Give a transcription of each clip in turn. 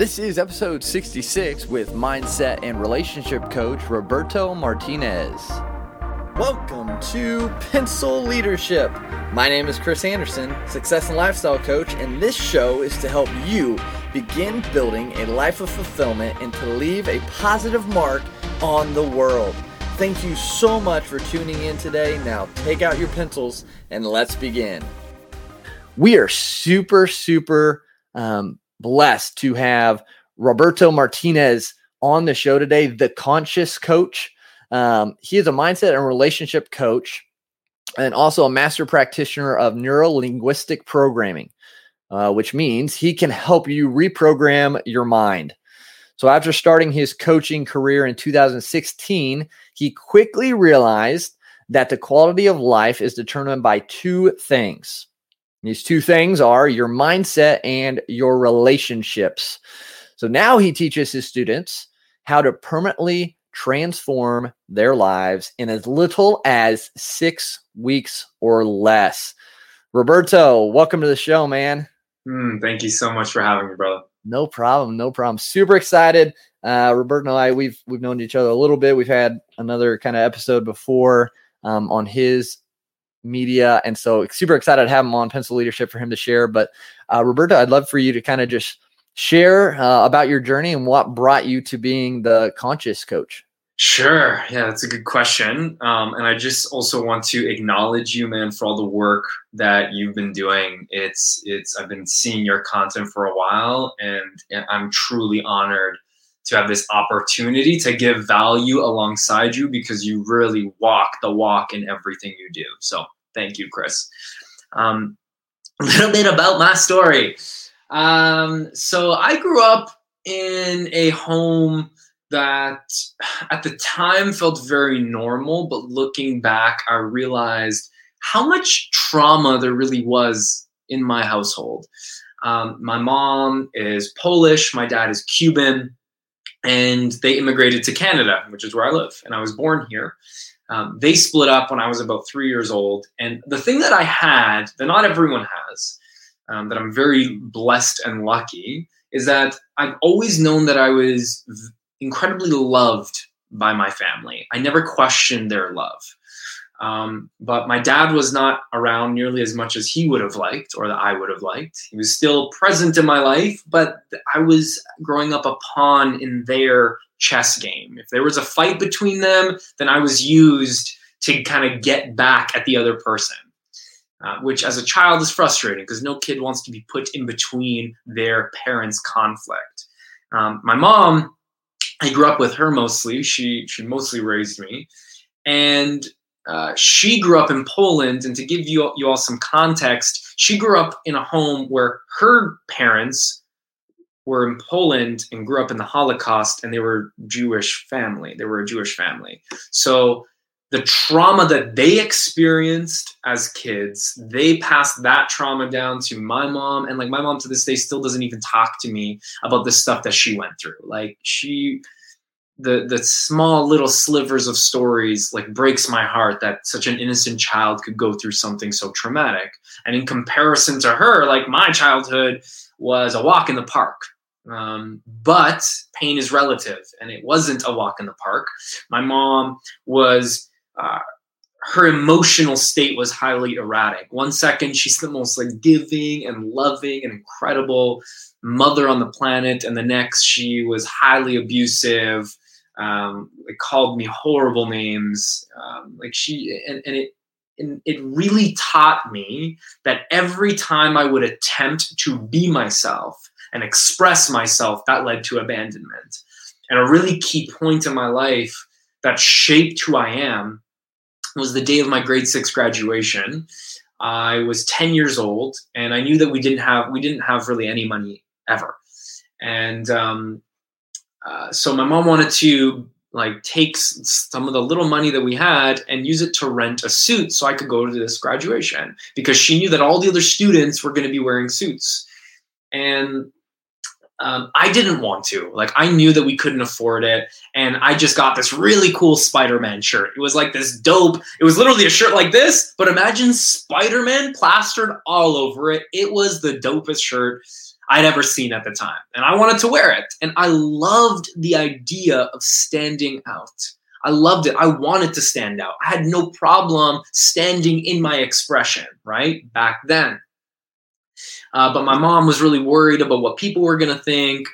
This is episode 66 with mindset and relationship coach Roberto Martinez. Welcome to Pencil Leadership. My name is Chris Anderson, success and lifestyle coach, and this show is to help you begin building a life of fulfillment and to leave a positive mark on the world. Thank you so much for tuning in today. Now take out your pencils and let's begin. We are super, super um, blessed to have Roberto Martinez on the show today, the conscious coach. Um, he is a mindset and relationship coach and also a master practitioner of neuro linguistic programming, uh, which means he can help you reprogram your mind. So, after starting his coaching career in 2016, he quickly realized that the quality of life is determined by two things these two things are your mindset and your relationships. So now he teaches his students how to permanently transform their lives in as little as six weeks or less. Roberto, welcome to the show, man. Mm, thank you so much for having me, brother. No problem, no problem. Super excited. Uh, Roberto and I, we've we've known each other a little bit. We've had another kind of episode before um, on his media. And so super excited to have him on Pencil Leadership for him to share. But uh, Roberto, I'd love for you to kind of just share uh, about your journey and what brought you to being the conscious coach. Sure. Yeah, that's a good question. Um, and I just also want to acknowledge you, man, for all the work that you've been doing. It's it's I've been seeing your content for a while, and, and I'm truly honored to have this opportunity to give value alongside you because you really walk the walk in everything you do. So thank you, Chris. Um, a little bit about my story. Um, so I grew up in a home that at the time felt very normal, but looking back, I realized how much trauma there really was in my household. Um, my mom is Polish, my dad is Cuban and they immigrated to Canada, which is where I live, and I was born here. Um, they split up when I was about three years old, and the thing that I had that not everyone has, um, that I'm very blessed and lucky, is that I've always known that I was incredibly loved by my family. I never questioned their love. Um, but my dad was not around nearly as much as he would have liked or that I would have liked. He was still present in my life, but I was growing up a pawn in their chess game. If there was a fight between them, then I was used to kind of get back at the other person. Uh, which as a child is frustrating because no kid wants to be put in between their parents' conflict. Um, my mom, I grew up with her mostly. She she mostly raised me, and uh, she grew up in Poland, and to give you, you all some context, she grew up in a home where her parents were in Poland and grew up in the Holocaust, and they were Jewish family. They were a Jewish family. So the trauma that they experienced as kids, they passed that trauma down to my mom, and like my mom to this day still doesn't even talk to me about the stuff that she went through. Like she the the small little slivers of stories like breaks my heart that such an innocent child could go through something so traumatic. And in comparison to her like my childhood was a walk in the park. Um, but pain is relative and it wasn't a walk in the park. My mom was uh, her emotional state was highly erratic. One second she's the most like giving and loving and incredible mother on the planet and the next she was highly abusive um, like called me horrible names. Um, like she and, and it and it really taught me that every time I would attempt to be myself and express myself, that led to abandonment. And a really key point in my life that shaped who I am was the day of my grade six graduation. I was 10 years old and I knew that we didn't have we didn't have really any money ever. And um, uh, so my mom wanted to like take some of the little money that we had and use it to rent a suit so I could go to this graduation because she knew that all the other students were going to be wearing suits. And um, I didn't want to. Like, I knew that we couldn't afford it. And I just got this really cool Spider Man shirt. It was like this dope, it was literally a shirt like this, but imagine Spider Man plastered all over it. It was the dopest shirt I'd ever seen at the time. And I wanted to wear it. And I loved the idea of standing out. I loved it. I wanted to stand out. I had no problem standing in my expression, right? Back then. Uh, but my mom was really worried about what people were going to think.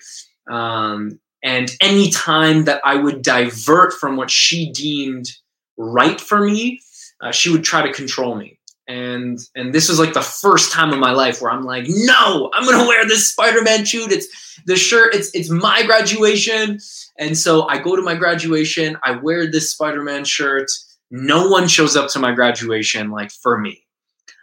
Um, and any time that I would divert from what she deemed right for me, uh, she would try to control me. And and this was like the first time in my life where I'm like, no, I'm gonna wear this Spider-Man shoot. It's the shirt. It's it's my graduation. And so I go to my graduation. I wear this Spider-Man shirt. No one shows up to my graduation like for me.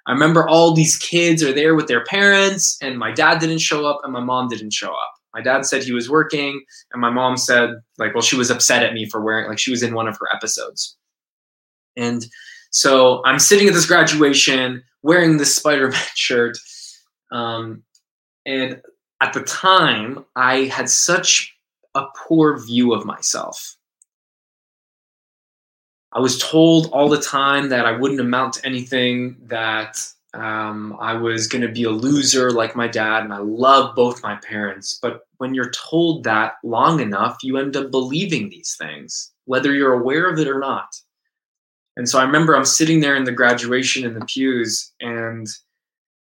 I remember all these kids are there with their parents, and my dad didn't show up, and my mom didn't show up. My dad said he was working, and my mom said, like, well, she was upset at me for wearing, like, she was in one of her episodes. And so I'm sitting at this graduation wearing this Spider Man shirt. Um, and at the time, I had such a poor view of myself. I was told all the time that I wouldn't amount to anything, that um, I was going to be a loser like my dad, and I love both my parents. But when you're told that long enough, you end up believing these things, whether you're aware of it or not. And so I remember I'm sitting there in the graduation in the pews, and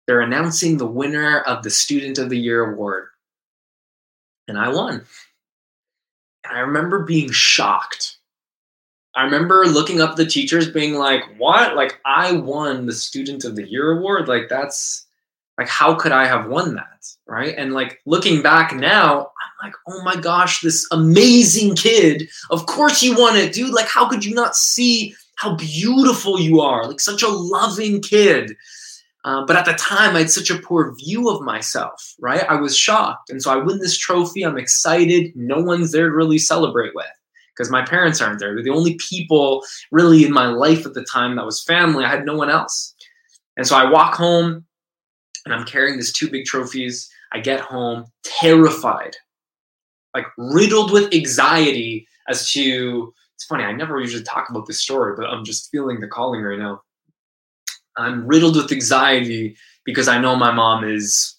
they're announcing the winner of the Student of the Year award. And I won. And I remember being shocked I remember looking up the teachers being like, what? Like, I won the Student of the Year award. Like, that's like, how could I have won that? Right. And like, looking back now, I'm like, oh my gosh, this amazing kid. Of course you won it, dude. Like, how could you not see how beautiful you are? Like, such a loving kid. Uh, but at the time, I had such a poor view of myself, right? I was shocked. And so I win this trophy. I'm excited. No one's there to really celebrate with because my parents aren't there. They're the only people really in my life at the time that was family. I had no one else. And so I walk home and I'm carrying these two big trophies. I get home terrified, like riddled with anxiety as to it's funny, I never usually talk about this story, but I'm just feeling the calling right now. I'm riddled with anxiety because I know my mom is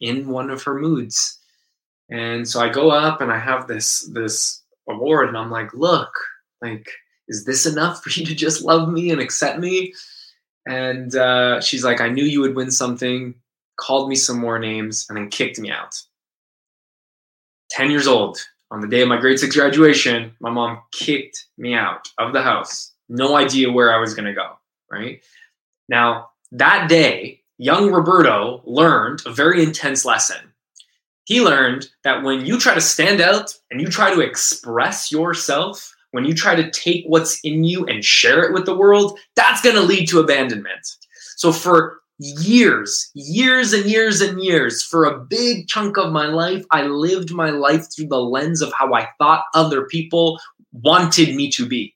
in one of her moods. And so I go up and I have this this award and i'm like look like is this enough for you to just love me and accept me and uh, she's like i knew you would win something called me some more names and then kicked me out 10 years old on the day of my grade six graduation my mom kicked me out of the house. No idea where i was going to go right? Now that day young roberto learned a very intense lesson. He learned that when you try to stand out and you try to express yourself, when you try to take what's in you and share it with the world, that's going to lead to abandonment. So for years, years and years and years, for a big chunk of my life, I lived my life through the lens of how I thought other people wanted me to be.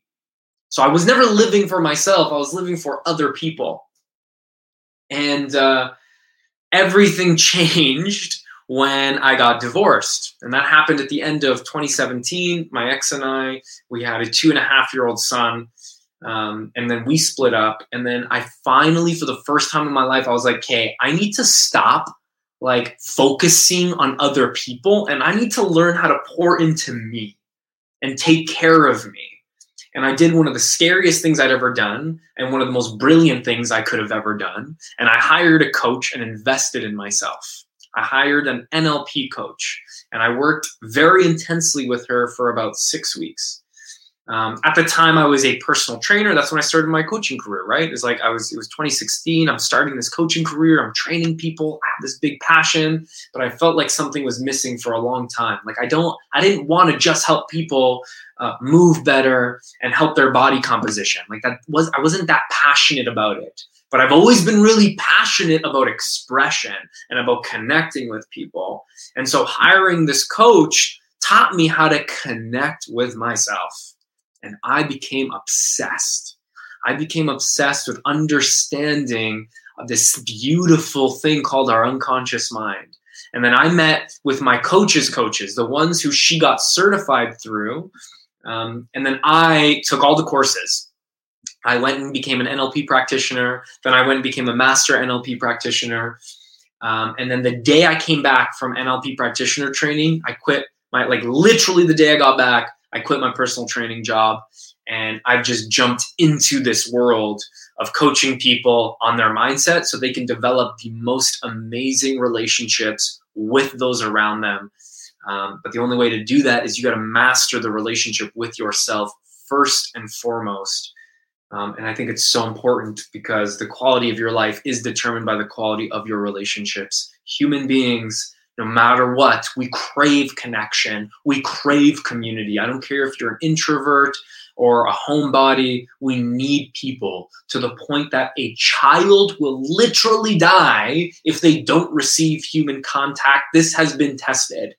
So I was never living for myself, I was living for other people. And uh, everything changed when I got divorced. And that happened at the end of 2017. My ex and I, we had a two and a half year old son. Um, and then we split up. And then I finally, for the first time in my life, I was like, okay, I need to stop like focusing on other people and I need to learn how to pour into me and take care of me. And I did one of the scariest things I'd ever done and one of the most brilliant things I could have ever done. And I hired a coach and invested in myself. I hired an NLP coach and I worked very intensely with her for about six weeks. Um, at the time, I was a personal trainer. That's when I started my coaching career. Right? It's like I was. It was 2016. I'm starting this coaching career. I'm training people. I have this big passion, but I felt like something was missing for a long time. Like I don't. I didn't want to just help people uh, move better and help their body composition. Like that was. I wasn't that passionate about it but I've always been really passionate about expression and about connecting with people. And so hiring this coach taught me how to connect with myself. And I became obsessed. I became obsessed with understanding this beautiful thing called our unconscious mind. And then I met with my coaches' coaches, the ones who she got certified through. Um, and then I took all the courses I went and became an NLP practitioner. Then I went and became a master NLP practitioner. Um, and then the day I came back from NLP practitioner training, I quit my like literally the day I got back, I quit my personal training job and I've just jumped into this world of coaching people on their mindset so they can develop the most amazing relationships with those around them. Um, but the only way to do that is you got to master the relationship with yourself first and foremost. Um, and I think it's so important because the quality of your life is determined by the quality of your relationships. Human beings, no matter what, we crave connection, we crave community. I don't care if you're an introvert or a homebody, we need people to the point that a child will literally die if they don't receive human contact. This has been tested.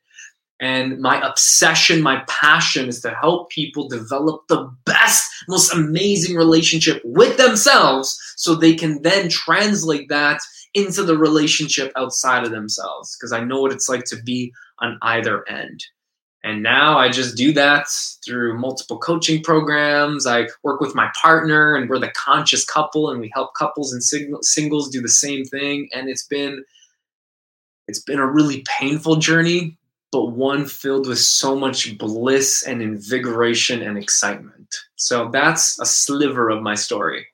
And my obsession, my passion is to help people develop the best, most amazing relationship with themselves so they can then translate that into the relationship outside of themselves. Because I know what it's like to be on either end. And now I just do that through multiple coaching programs. I work with my partner, and we're the conscious couple, and we help couples and singles do the same thing. And it's been it's been a really painful journey, but one filled with so much bliss and invigoration and excitement. So that's a sliver of my story.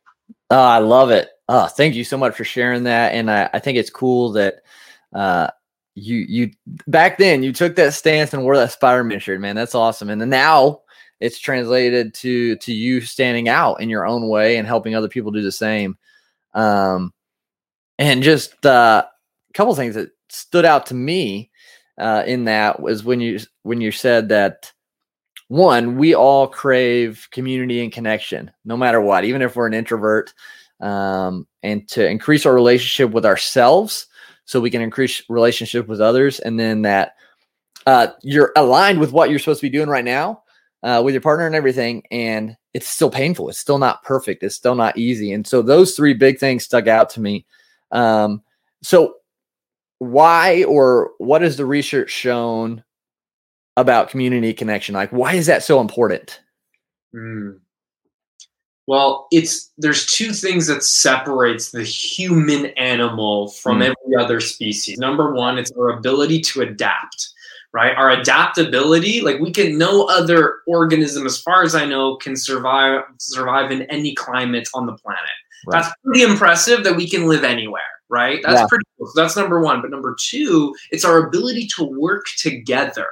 Oh, I love it. Oh, thank you so much for sharing that. And I, I think it's cool that uh, you you back then you took that stance and wore that Spider-Man shirt, man. That's awesome. And then now it's translated to to you standing out in your own way and helping other people do the same. Um, and just uh, a couple things that stood out to me uh, in that was when you when you said that one we all crave community and connection no matter what even if we're an introvert um, and to increase our relationship with ourselves so we can increase relationship with others and then that uh, you're aligned with what you're supposed to be doing right now uh, with your partner and everything and it's still painful. It's still not perfect. It's still not easy. And so those three big things stuck out to me. Um, so why or what has the research shown about community connection like why is that so important mm. Well, it's there's two things that separates the human animal from mm. every other species. Number one, it's our ability to adapt, right? Our adaptability, like we can no other organism, as far as I know, can survive survive in any climate on the planet. Right. That's pretty impressive that we can live anywhere, right? That's yeah. pretty cool. So that's number one. But number two, it's our ability to work together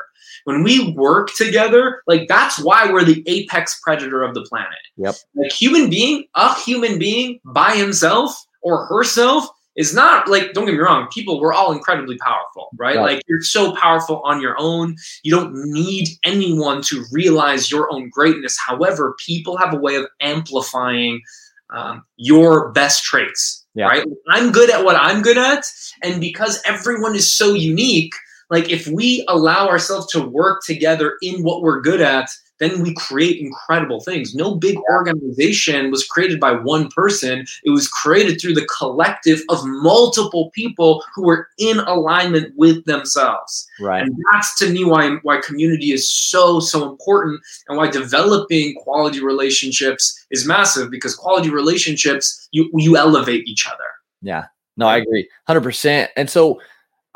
when we work together, like that's why we're the apex predator of the planet. Yep. Like human being, a human being by himself or herself is not like don't get me wrong people we're all incredibly powerful right? right? like you're so powerful on your own you don't need anyone to realize your own greatness however people have a way of amplifying um, your best traits yeah. right i'm good at what i'm good at and because everyone is so unique like if we allow ourselves to work together in what we're good at, then we create incredible things. No big organization was created by one person. It was created through the collective of multiple people who were in alignment with themselves. Right. And that's to me why why community is so so important and why developing quality relationships is massive because quality relationships you you elevate each other. Yeah. No, I agree. 100%. And so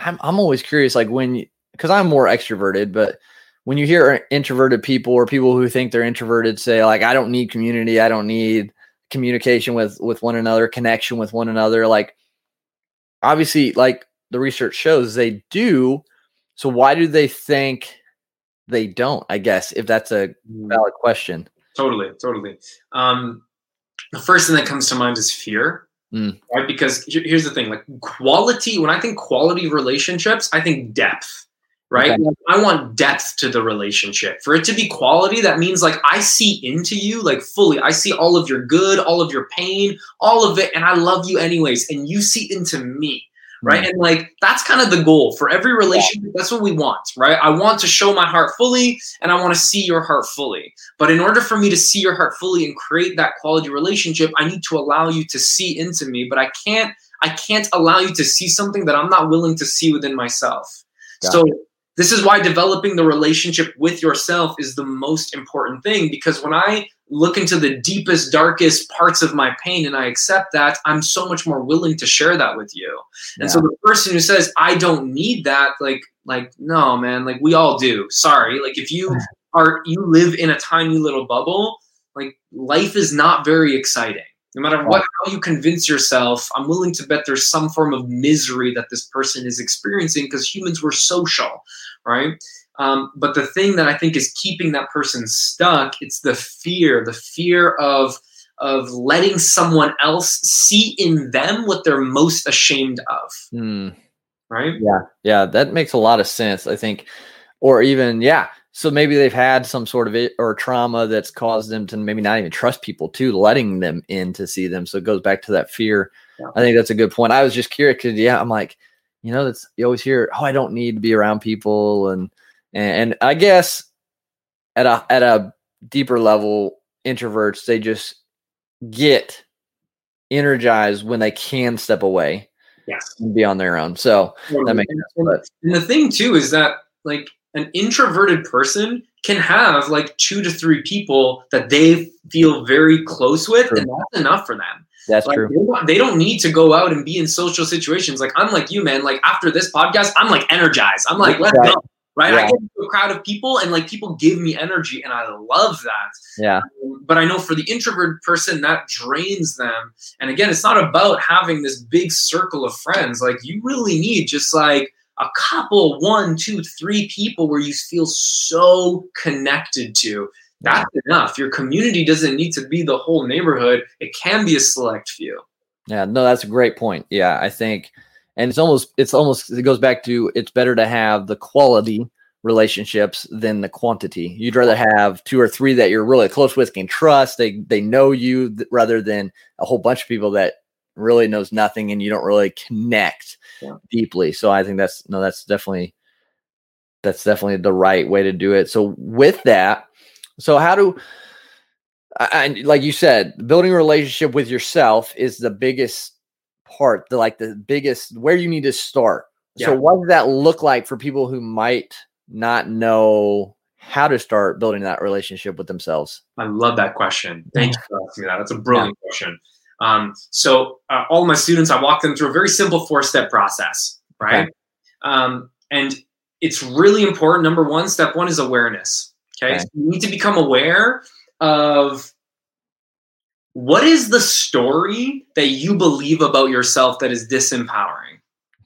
I'm I'm always curious, like when because I'm more extroverted, but when you hear introverted people or people who think they're introverted say like I don't need community, I don't need communication with with one another, connection with one another, like obviously like the research shows they do. So why do they think they don't? I guess if that's a mm. valid question. Totally, totally. Um, the first thing that comes to mind is fear. Mm. Right? Because here's the thing like quality, when I think quality relationships, I think depth, right? Okay. I want depth to the relationship. For it to be quality, that means like I see into you like fully. I see all of your good, all of your pain, all of it, and I love you anyways. And you see into me right? Mm. And like that's kind of the goal for every relationship. Yeah. That's what we want, right? I want to show my heart fully and I want to see your heart fully. But in order for me to see your heart fully and create that quality relationship, I need to allow you to see into me, but I can't I can't allow you to see something that I'm not willing to see within myself. So this is why developing the relationship with yourself is the most important thing because when I look into the deepest, darkest parts of my pain and I accept that, I'm so much more willing to share that with you. And yeah. so the person who says, I don't need that, like, like, no, man, like we all do. Sorry. Like if you are you live in a tiny little bubble, like life is not very exciting. No matter what how you convince yourself, I'm willing to bet there's some form of misery that this person is experiencing because humans were social, right? Um, but the thing that I think is keeping that person stuck, it's the fear, the fear of of letting someone else see in them what they're most ashamed of. Mm. Right? Yeah. Yeah, that makes a lot of sense. I think or even yeah, so maybe they've had some sort of it or trauma that's caused them to maybe not even trust people too, letting them in to see them. So it goes back to that fear. Yeah. I think that's a good point. I was just curious because yeah, I'm like, you know, that's you always hear, oh, I don't need to be around people, and and, and I guess at a at a deeper level, introverts they just get energized when they can step away, yes, and be on their own. So totally. that makes sense. But. And the thing too is that like an introverted person can have like two to three people that they feel very close with, true. and that's enough for them. That's like, true. They don't, they don't need to go out and be in social situations. Like I'm like you, man. Like after this podcast, I'm like energized. I'm like, let's right. go. Right. Yeah. I get into a crowd of people and like people give me energy and I love that. Yeah. Um, but I know for the introvert person that drains them. And again, it's not about having this big circle of friends. Like you really need just like a couple, one, two, three people where you feel so connected to. That's enough. Your community doesn't need to be the whole neighborhood. It can be a select few. Yeah, no, that's a great point. Yeah, I think, and it's almost, it's almost, it goes back to it's better to have the quality relationships than the quantity. You'd rather have two or three that you're really close with, can trust, they they know you, rather than a whole bunch of people that really knows nothing and you don't really connect yeah. deeply. So I think that's no, that's definitely that's definitely the right way to do it. So with that, so how do and like you said, building a relationship with yourself is the biggest part, the like the biggest where you need to start. Yeah. So what does that look like for people who might not know how to start building that relationship with themselves? I love that question. Thank you for asking that. That's a brilliant yeah. question. Um, so uh, all my students, I walk them through a very simple four-step process, right? Okay. Um, and it's really important. Number one, step one is awareness. Okay, okay. So you need to become aware of what is the story that you believe about yourself that is disempowering.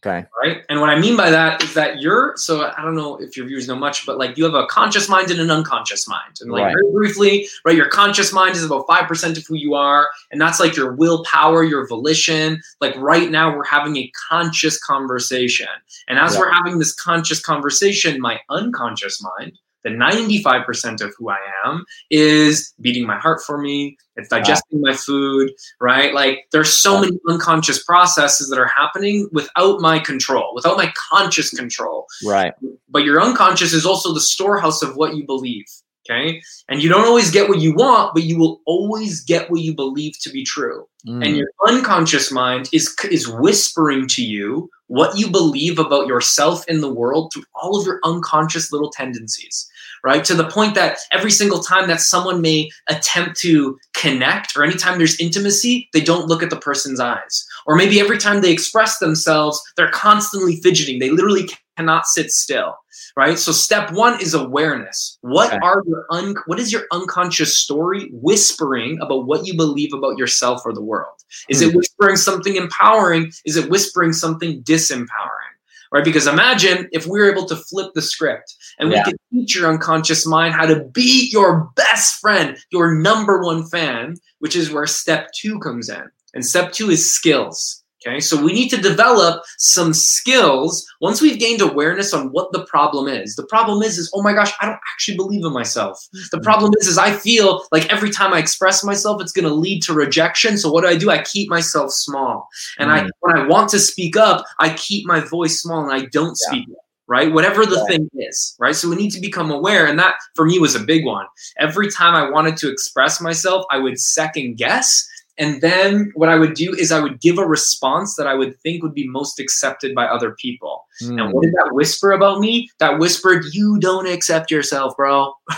Okay. Right. And what I mean by that is that you're so I don't know if your viewers know much, but like you have a conscious mind and an unconscious mind. And like right. very briefly, right, your conscious mind is about five percent of who you are, and that's like your willpower, your volition. Like right now, we're having a conscious conversation. And as yeah. we're having this conscious conversation, my unconscious mind the 95% of who I am is beating my heart for me. It's digesting my food, right? Like there's so many unconscious processes that are happening without my control, without my conscious control. Right. But your unconscious is also the storehouse of what you believe. Okay. And you don't always get what you want, but you will always get what you believe to be true. Mm. And your unconscious mind is is whispering to you what you believe about yourself in the world through all of your unconscious little tendencies right? To the point that every single time that someone may attempt to connect or anytime there's intimacy, they don't look at the person's eyes. Or maybe every time they express themselves, they're constantly fidgeting. They literally cannot sit still, right? So step 1 is awareness. What okay. are your un- what is your unconscious story whispering about what you believe about yourself or the world? Is mm-hmm. it hmm. whispering something empowering? Is it whispering something disempowering? Right? Because imagine if we were able to flip the script and we yeah. could teach your unconscious mind how to be your best friend, your number one fan, which is where step two comes in. And step two is skills. Okay, so we need to develop some skills once we've gained awareness on what the problem is. The problem is, is oh my gosh, I don't actually believe in myself. The mm-hmm. problem is, is I feel like every time I express myself, it's going to lead to rejection. So what do I do? I keep myself small, and mm. I when I want to speak up, I keep my voice small and I don't yeah. speak up right? Whatever the thing is, right? So we need to become aware. And that for me was a big one. Every time I wanted to express myself, I would second guess And then what I would do is I would give a response that I would think would be most accepted by other people. Mm. And what did that whisper about me? That whispered, "You don't accept yourself, bro."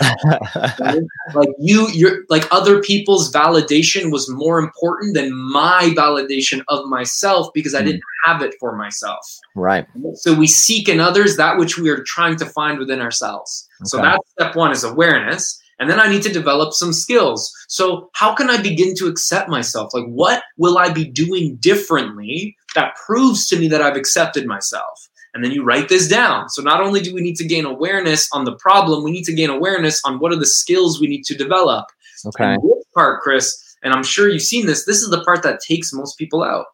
like you, you're like other people's validation was more important than my validation of myself because I mm. didn't have it for myself. Right. So we seek in others that which we are trying to find within ourselves. Okay. So that's step one is awareness. And then I need to develop some skills. So, how can I begin to accept myself? Like, what will I be doing differently that proves to me that I've accepted myself? And then you write this down. So, not only do we need to gain awareness on the problem, we need to gain awareness on what are the skills we need to develop. Okay. And this part, Chris, and I'm sure you've seen this, this is the part that takes most people out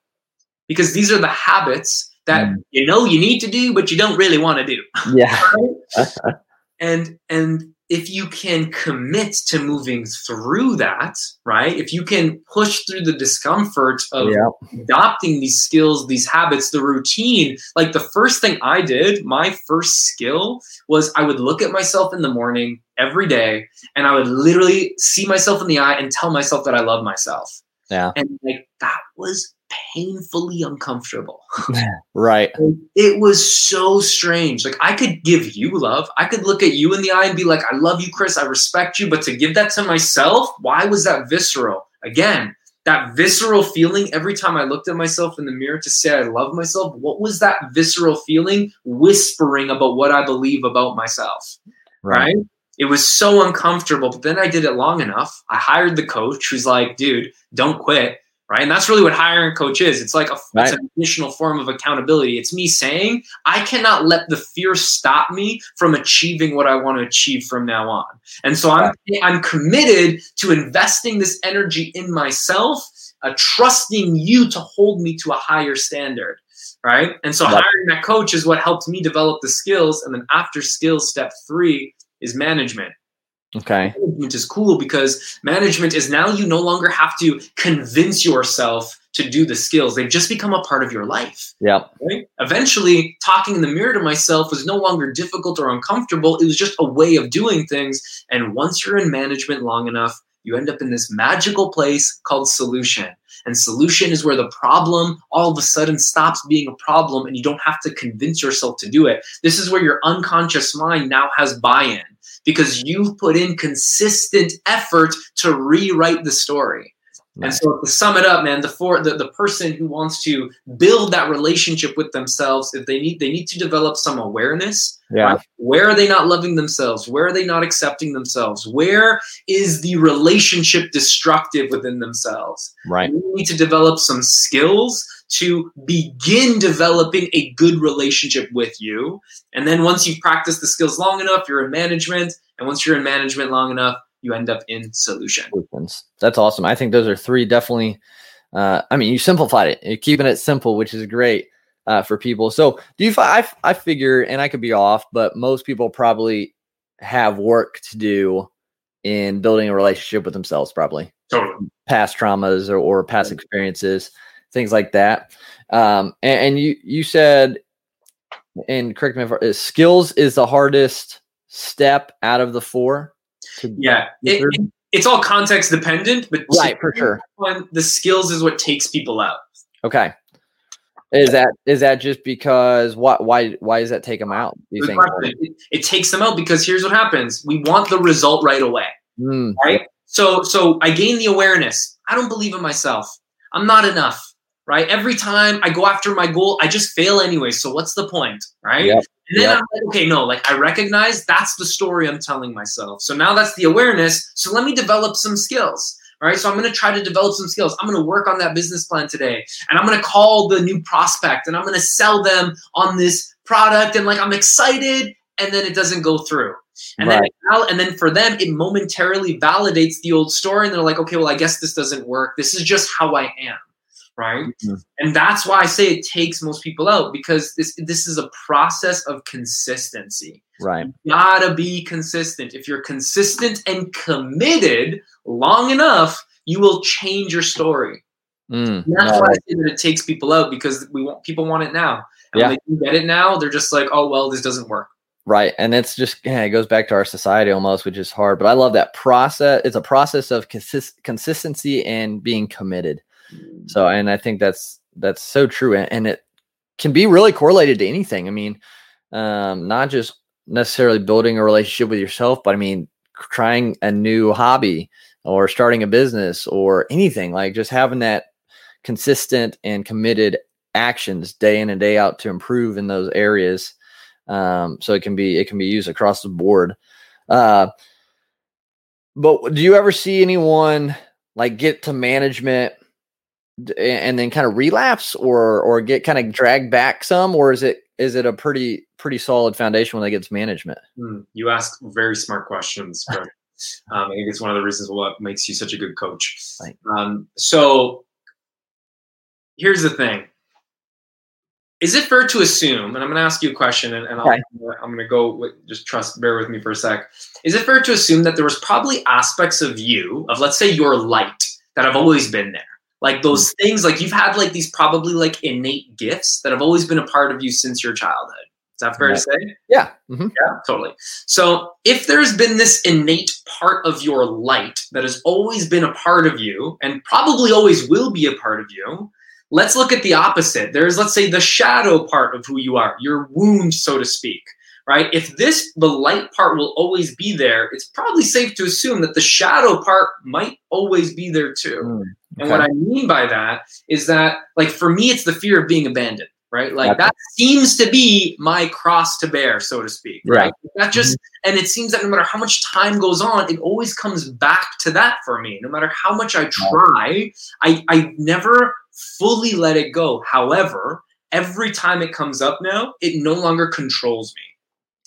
because these are the habits that mm. you know you need to do, but you don't really want to do. Yeah. and and if you can commit to moving through that, right? If you can push through the discomfort of yeah. adopting these skills, these habits, the routine, like the first thing I did, my first skill was I would look at myself in the morning every day and I would literally see myself in the eye and tell myself that I love myself. Yeah. And like that was painfully uncomfortable. right. It was so strange. Like I could give you love. I could look at you in the eye and be like, I love you, Chris. I respect you. But to give that to myself, why was that visceral? Again, that visceral feeling every time I looked at myself in the mirror to say I love myself, what was that visceral feeling whispering about what I believe about myself? right? right? It was so uncomfortable, but then I did it long enough. I hired the coach who's like, dude, don't quit right? And that's really what hiring a coach is. It's like a right. it's an additional form of accountability. It's me saying I cannot let the fear stop me from achieving what I want to achieve from now on. And so I'm I'm committed to investing this energy in myself, uh, trusting you to hold me to a higher standard. Right. And so hiring that coach is what helped me develop the skills. And then after skills, step three is management. Okay. Management is cool because management is now you no longer have to convince yourself to do the skills. They've just become a part of your life. Yeah. Right? Eventually, talking in the mirror to myself was no longer difficult or uncomfortable. It was just a way of doing things. And once you're in management long enough, you end up in this magical place called solution. And solution is where the problem all of a sudden stops being a problem and you don't have to convince yourself to do it. This is where your unconscious mind now has buy in because you've put in consistent effort to rewrite the story. And so to sum it up, man, the for the, the person who wants to build that relationship with themselves, if they need they need to develop some awareness. Yeah. Right? Where are they not loving themselves? Where are they not accepting themselves? Where is the relationship destructive within themselves? Right. You need to develop some skills to begin developing a good relationship with you. And then once you've practiced the skills long enough, you're in management. And once you're in management long enough, you end up in solution. That's awesome. I think those are three definitely. Uh, I mean, you simplified it. You're keeping it simple, which is great uh, for people. So, do you? I I figure, and I could be off, but most people probably have work to do in building a relationship with themselves. Probably totally past traumas or, or past experiences, things like that. Um, and, and you you said, and correct me if uh, skills is the hardest step out of the four yeah, it, it, it's all context dependent, but right for sure. One, the skills is what takes people out. Okay. Is that is that just because what why why does that take them out? You think? It, it, takes them out because here's what happens: we want the result right away, mm. right? So so I gain the awareness. I don't believe in myself. I'm not enough, right? Every time I go after my goal, I just fail anyway. So what's the point, right? Yep. And then yep. I'm like, okay, no, like I recognize that's the story I'm telling myself. So now that's the awareness. So let me develop some skills. All right. So I'm going to try to develop some skills. I'm going to work on that business plan today. And I'm going to call the new prospect and I'm going to sell them on this product. And like I'm excited. And then it doesn't go through. And right. then and then for them, it momentarily validates the old story. And they're like, okay, well, I guess this doesn't work. This is just how I am right? Mm-hmm. And that's why I say it takes most people out because this this is a process of consistency. Right. You gotta be consistent. If you're consistent and committed long enough, you will change your story. Mm, that's why I say that it takes people out because we want people want it now. And yeah. when they get it now, they're just like, oh well, this doesn't work. Right. And it's just, yeah, it goes back to our society almost, which is hard. But I love that process. It's a process of consist- consistency and being committed. So, and I think that's, that's so true. And, and it can be really correlated to anything. I mean, um, not just necessarily building a relationship with yourself, but I mean, trying a new hobby or starting a business or anything like just having that consistent and committed actions day in and day out to improve in those areas um, so it can be it can be used across the board. Uh, but do you ever see anyone like get to management and then kind of relapse or or get kind of dragged back some or is it is it a pretty pretty solid foundation when they get to management hmm, you ask very smart questions but um, i think it's one of the reasons what makes you such a good coach um, so here's the thing is it fair to assume, and I'm going to ask you a question, and, and okay. I'm going to go with, just trust, bear with me for a sec. Is it fair to assume that there was probably aspects of you, of let's say your light, that have always been there? Like those mm-hmm. things, like you've had like these probably like innate gifts that have always been a part of you since your childhood. Is that fair yeah. to say? Yeah. Mm-hmm. Yeah, totally. So if there's been this innate part of your light that has always been a part of you and probably always will be a part of you, Let's look at the opposite. There's, let's say, the shadow part of who you are, your wound, so to speak, right? If this, the light part will always be there, it's probably safe to assume that the shadow part might always be there too. Mm, okay. And what I mean by that is that, like, for me, it's the fear of being abandoned right? Like that seems to be my cross to bear, so to speak. Right. right? That just mm-hmm. and it seems that no matter how much time goes on, it always comes back to that for me. No matter how much I try, I I never fully let it go. However, every time it comes up now, it no longer controls me.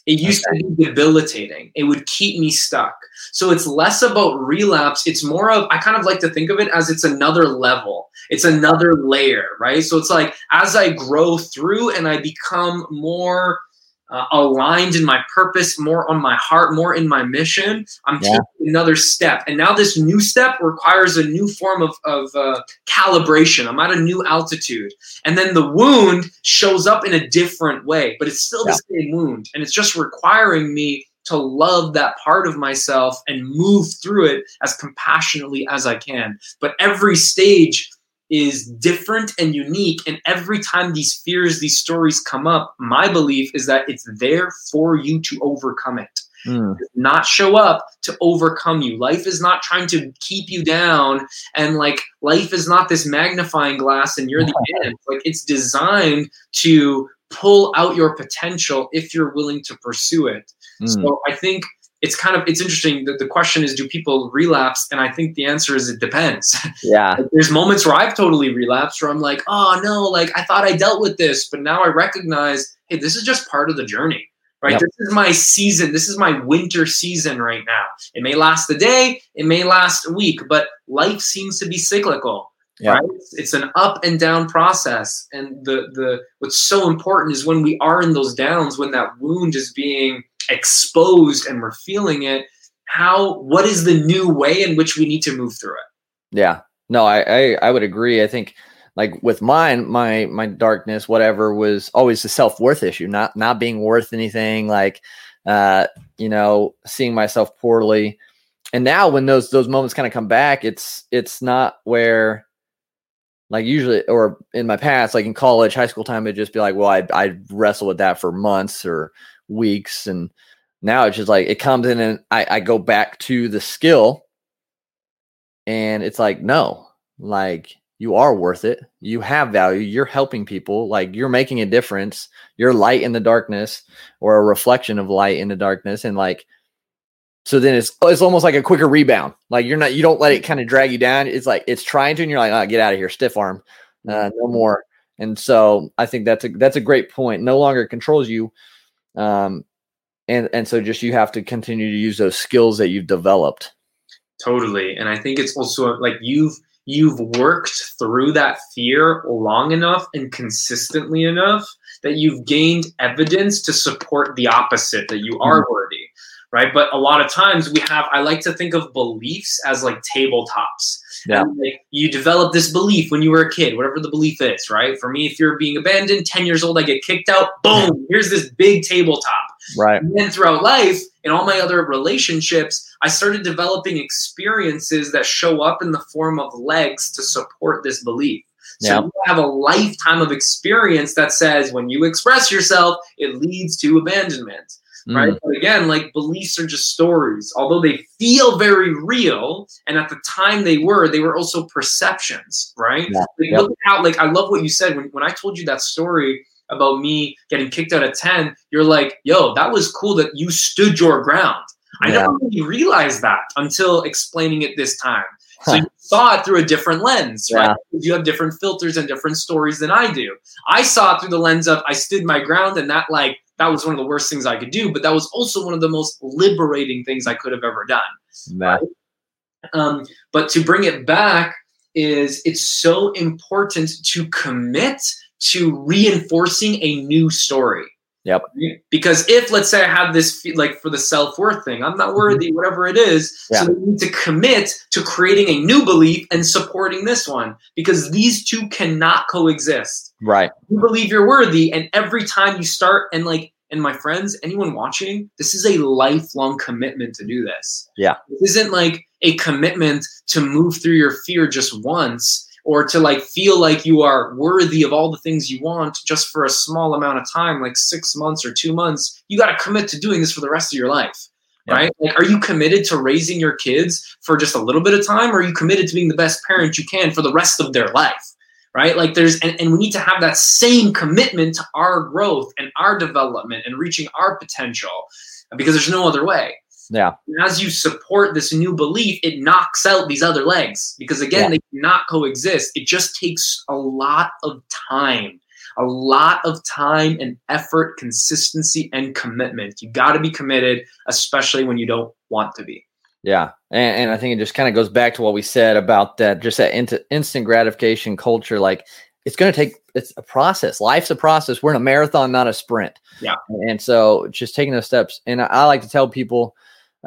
It used okay. to be debilitating. It would keep me stuck. So it's less about relapse. It's more of, I kind of like to think of it as it's another level, it's another layer, right? So it's like as I grow through and I become more uh, aligned in my purpose, more on my heart, more in my mission, I'm yeah. taking another step. And now this new step requires a new form of, of uh, calibration. I'm at a new altitude. And then the wound shows up in a different way, but it's still yeah. the same wound. And it's just requiring me to love that part of myself and move through it as compassionately as I can. But every stage is different and unique. And every time these fears, these stories come up, my belief is that it's there for you to overcome it. Mm. Not show up to overcome you. Life is not trying to keep you down, and like life is not this magnifying glass, and you're the end. Like it's designed to pull out your potential if you're willing to pursue it. Mm. So I think it's kind of it's interesting that the question is do people relapse? And i think the answer is it depends. Yeah. There's moments where i've totally relapsed where i'm like oh no like i thought i dealt with this but now i recognize hey this is just part of the journey right? Yep. this is my season this is my winter season right now. It may last a day it may last a week but life seems to be cyclical yeah. right? It's an up and down process and the the what's so important is when we are in those downs when that wound is being exposed and we're feeling it how what is the new way in which we need to move through it? Yeah. No i i, I would agree. I think like with mine my my darkness whatever was always the self-worth issue not not being worth anything like uh you know seeing myself poorly. And now when those those moments kind of come back it's it's not where like usually or in my past like in college high school time it'd just be like well i i wrestle with that for months or weeks and now it's just like it comes in and I, I go back to the skill and it's like no like you are worth it. You have value. You're helping people. Like you're making a difference. You're light in the darkness or a reflection of light in the darkness and like so then it's it's almost like a quicker rebound. Like you're not you don't let it kind of drag you down. It's like it's trying to and you're like oh, get out of here. Stiff arm. Uh, no more. And so i think that's a that's a great point. No longer controls you um, and and so just you have to continue to use those skills that you've developed. Totally, and I think it's also like you've you've worked through that fear long enough and consistently enough that you've gained evidence to support the opposite that you are mm-hmm. worthy right but a lot of times we have i like to think of beliefs as like tabletops Yeah. Like, you develop this belief when you were a kid, whatever the belief is, right? For me, if you're being abandoned, 10 years old, I get kicked out. Boom, here's this big tabletop. Right. And then throughout life, and all my other relationships, I started developing experiences that show up in the form of legs to support this belief. So yeah. you have a lifetime of experience that says when you express yourself, it leads to abandonment. Mm. Right. But again, like beliefs are just stories. Although they feel very real, and at the time they were, they were also perceptions, right? Yeah. Like, yep. Look how like I love what you said when, when I told you that story about me getting kicked out of 10, you're like, yo, that was cool that you stood your ground. I yeah. never really realized that until explaining it this time. So you saw it through a different lens, right? Yeah. You have different filters and different stories than I do. I saw it through the lens of I stood my ground and that like that was one of the worst things I could do, but that was also one of the most liberating things I could have ever done. Right? Um, but to bring it back is it's so important to commit to reinforcing a new story. Yep. Because if, let's say, I have this, like for the self worth thing, I'm not worthy, mm-hmm. whatever it is. Yeah. So we need to commit to creating a new belief and supporting this one because these two cannot coexist. Right. You believe you're worthy, and every time you start, and like, and my friends, anyone watching, this is a lifelong commitment to do this. Yeah. This isn't like a commitment to move through your fear just once or to like feel like you are worthy of all the things you want just for a small amount of time, like six months or two months, you got to commit to doing this for the rest of your life. Yeah. Right? Like, are you committed to raising your kids for just a little bit of time, or are you committed to being the best parent you can for the rest of their life? Right? Like, there's, and, and we need to have that same commitment to our growth and our development and reaching our potential because there's no other way. Yeah. And as you support this new belief, it knocks out these other legs because again, yeah. they cannot coexist. It just takes a lot of time, a lot of time and effort, consistency, and commitment. You got to be committed, especially when you don't want to be. Yeah, and, and I think it just kind of goes back to what we said about that, just that in- instant gratification culture. Like it's going to take it's a process life's a process we're in a marathon not a sprint yeah and so just taking those steps and i, I like to tell people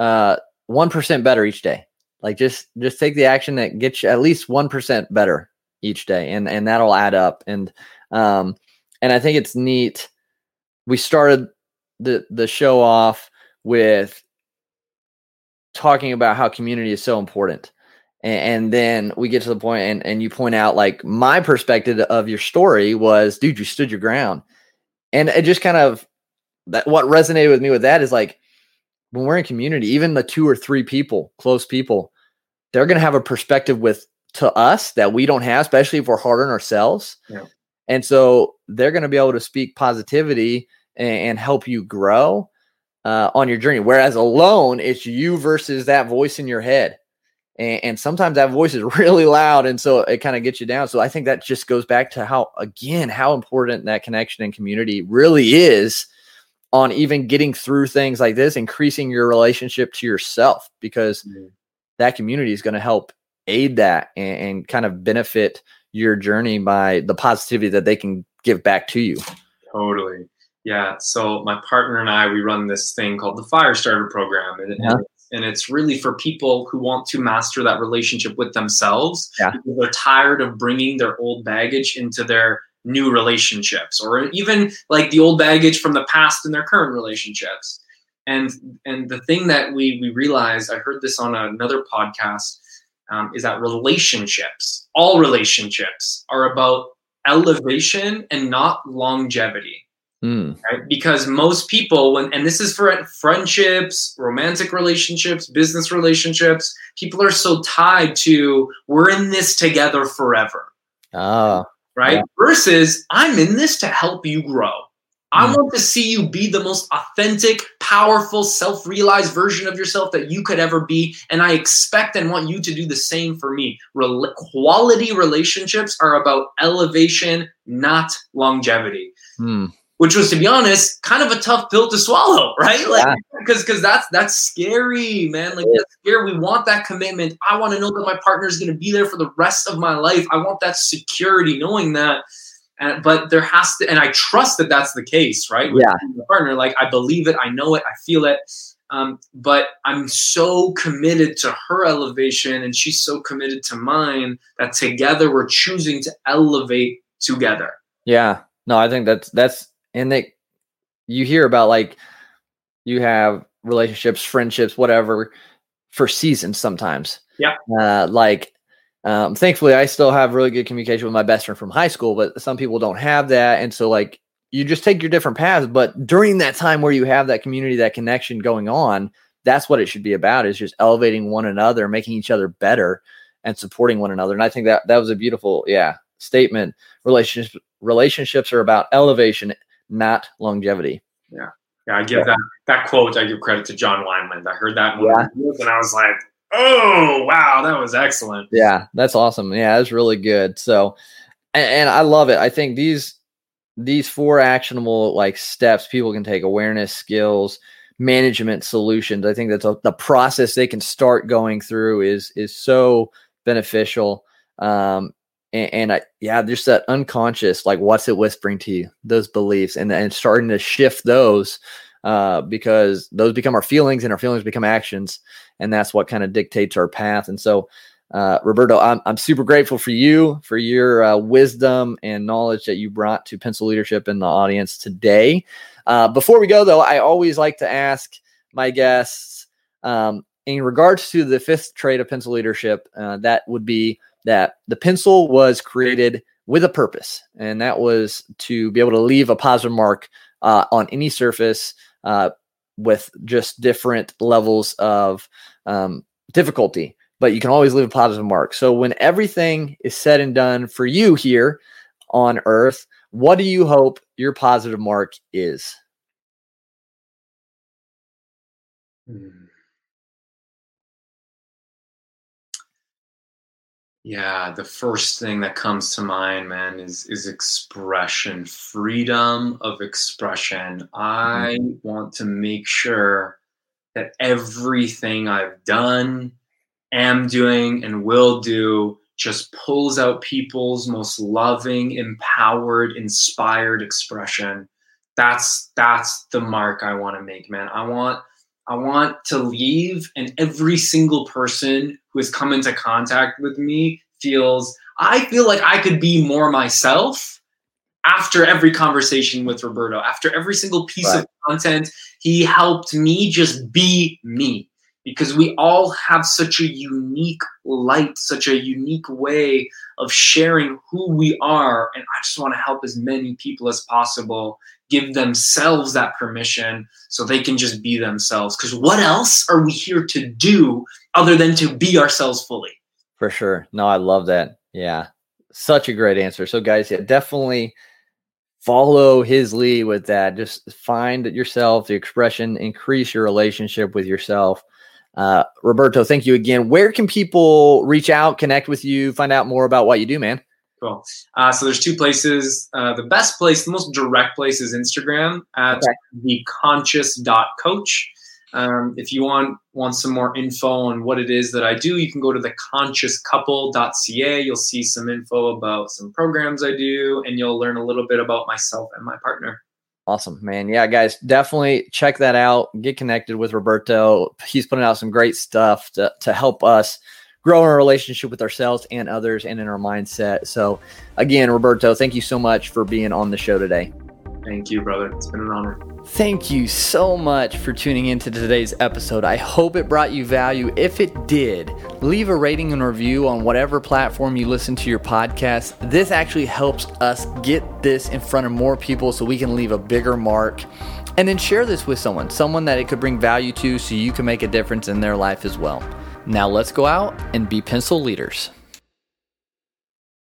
uh, 1% better each day. Like just, just take the action that gets you at least 1% better each day. And, and that'll add up. And, um, and I think it's neat. We started the, the show off with talking about how community is so important. And, and then we get to the point and, and you point out like my perspective of your story was, dude, you stood your ground. And it just kind of that what resonated with me with that is like when we're in community, even the two or three people, close people, they're going to have a perspective with to us that we don't have, especially if we're hard on ourselves. Yeah. And so they're going to be able to speak positivity and, and help you grow uh, on your journey. Whereas alone, it's you versus that voice in your head. And, and sometimes that voice is really loud. And so it kind of gets you down. So I think that just goes back to how, again, how important that connection and community really is on even getting through things like this, increasing your relationship to yourself because mm-hmm. that community is going to help aid that and, and, kind of benefit your journey by the positivity that they can give back to you. Totally. Yeah. So my partner and I, we run this thing called the Fire Starter Program, and, yeah. and it's really for people who want to master that relationship with themselves. Yeah. They're tired of bringing their old baggage into their new relationships or even like the old baggage from the past in their current relationships. And and the thing that we we realized i heard this on another podcast um, is that relationships all relationships are about elevation and not longevity. Mm. right? Because most people when and this is for friendships romantic relationships business relationships people are so tied to we're in this together forever. Ah right? Yeah. Versus, I'm in this to help you grow. I mm. want to see you be the most authentic, powerful, self realized version of yourself that you could ever be. And I expect and want you to do the same for me. Rel- quality relationships are about elevation, not longevity. Mm which was to be honest kind of a tough pill to swallow right? Like because yeah. because that's that's scary man. Like that's scary. We want that commitment. I want to know that my partner is going to be there for the rest of my life. I want that security knowing that and, but there has to and i trust that that's the case right? With yeah. partner like i believe it i know it i feel it. Um, but I'm so committed to her elevation and she's so committed to mine that together we're choosing to elevate together. Yeah. No, I think that's that's and that you hear about like you have relationships, friendships, whatever for seasons sometimes. Yeah. Uh, like um, thankfully I still have really good communication with my best friend from high school, but some people don't have that. And so like you just take your different paths. But during that time where you have that community, that connection going on, that's what it should be about is just elevating one another, making each other better and supporting one another. And I think that that was a beautiful, yeah, statement. Relationships relationships are about elevation, not longevity. Yeah. Yeah, I give yeah. that that quote. I give credit to John Wineland. I heard that yeah. and I was like, "Oh, wow, that was excellent." Yeah, that's awesome. Yeah, that's really good. So, and, and I love it. I think these these four actionable like steps people can take: awareness, skills, management solutions. I think that's a, the process they can start going through is is so beneficial. Um, and, and I, yeah, just that unconscious, like what's it whispering to you, those beliefs, and and starting to shift those uh, because those become our feelings, and our feelings become actions, and that's what kind of dictates our path. And so, uh, Roberto, I'm I'm super grateful for you for your uh, wisdom and knowledge that you brought to pencil leadership in the audience today. Uh, before we go, though, I always like to ask my guests um, in regards to the fifth trait of pencil leadership. Uh, that would be that the pencil was created with a purpose, and that was to be able to leave a positive mark uh, on any surface uh, with just different levels of um, difficulty. But you can always leave a positive mark. So when everything is said and done for you here on Earth, what do you hope your positive mark is? Hmm. Yeah, the first thing that comes to mind, man, is is expression, freedom of expression. I mm-hmm. want to make sure that everything I've done, am doing, and will do just pulls out people's most loving, empowered, inspired expression. That's that's the mark I want to make, man. I want I want to leave, and every single person who has come into contact with me feels I feel like I could be more myself after every conversation with Roberto, after every single piece right. of content, he helped me just be me because we all have such a unique light, such a unique way of sharing who we are. And I just want to help as many people as possible give themselves that permission so they can just be themselves. Because what else are we here to do other than to be ourselves fully? For sure. No, I love that. Yeah. Such a great answer. So, guys, yeah, definitely follow his lead with that. Just find yourself, the expression, increase your relationship with yourself. Uh, Roberto, thank you again. Where can people reach out, connect with you, find out more about what you do, man? Cool. Uh, so there's two places. Uh, the best place, the most direct place is Instagram at okay. theconscious.coach. Um, if you want want some more info on what it is that I do, you can go to theconsciouscouple.ca. You'll see some info about some programs I do, and you'll learn a little bit about myself and my partner. Awesome, man. Yeah, guys, definitely check that out. Get connected with Roberto. He's putting out some great stuff to, to help us grow our relationship with ourselves and others and in our mindset. So, again, Roberto, thank you so much for being on the show today. Thank you, brother. It's been an honor. Thank you so much for tuning into today's episode. I hope it brought you value. If it did, leave a rating and review on whatever platform you listen to your podcast. This actually helps us get this in front of more people so we can leave a bigger mark. And then share this with someone, someone that it could bring value to so you can make a difference in their life as well. Now let's go out and be pencil leaders.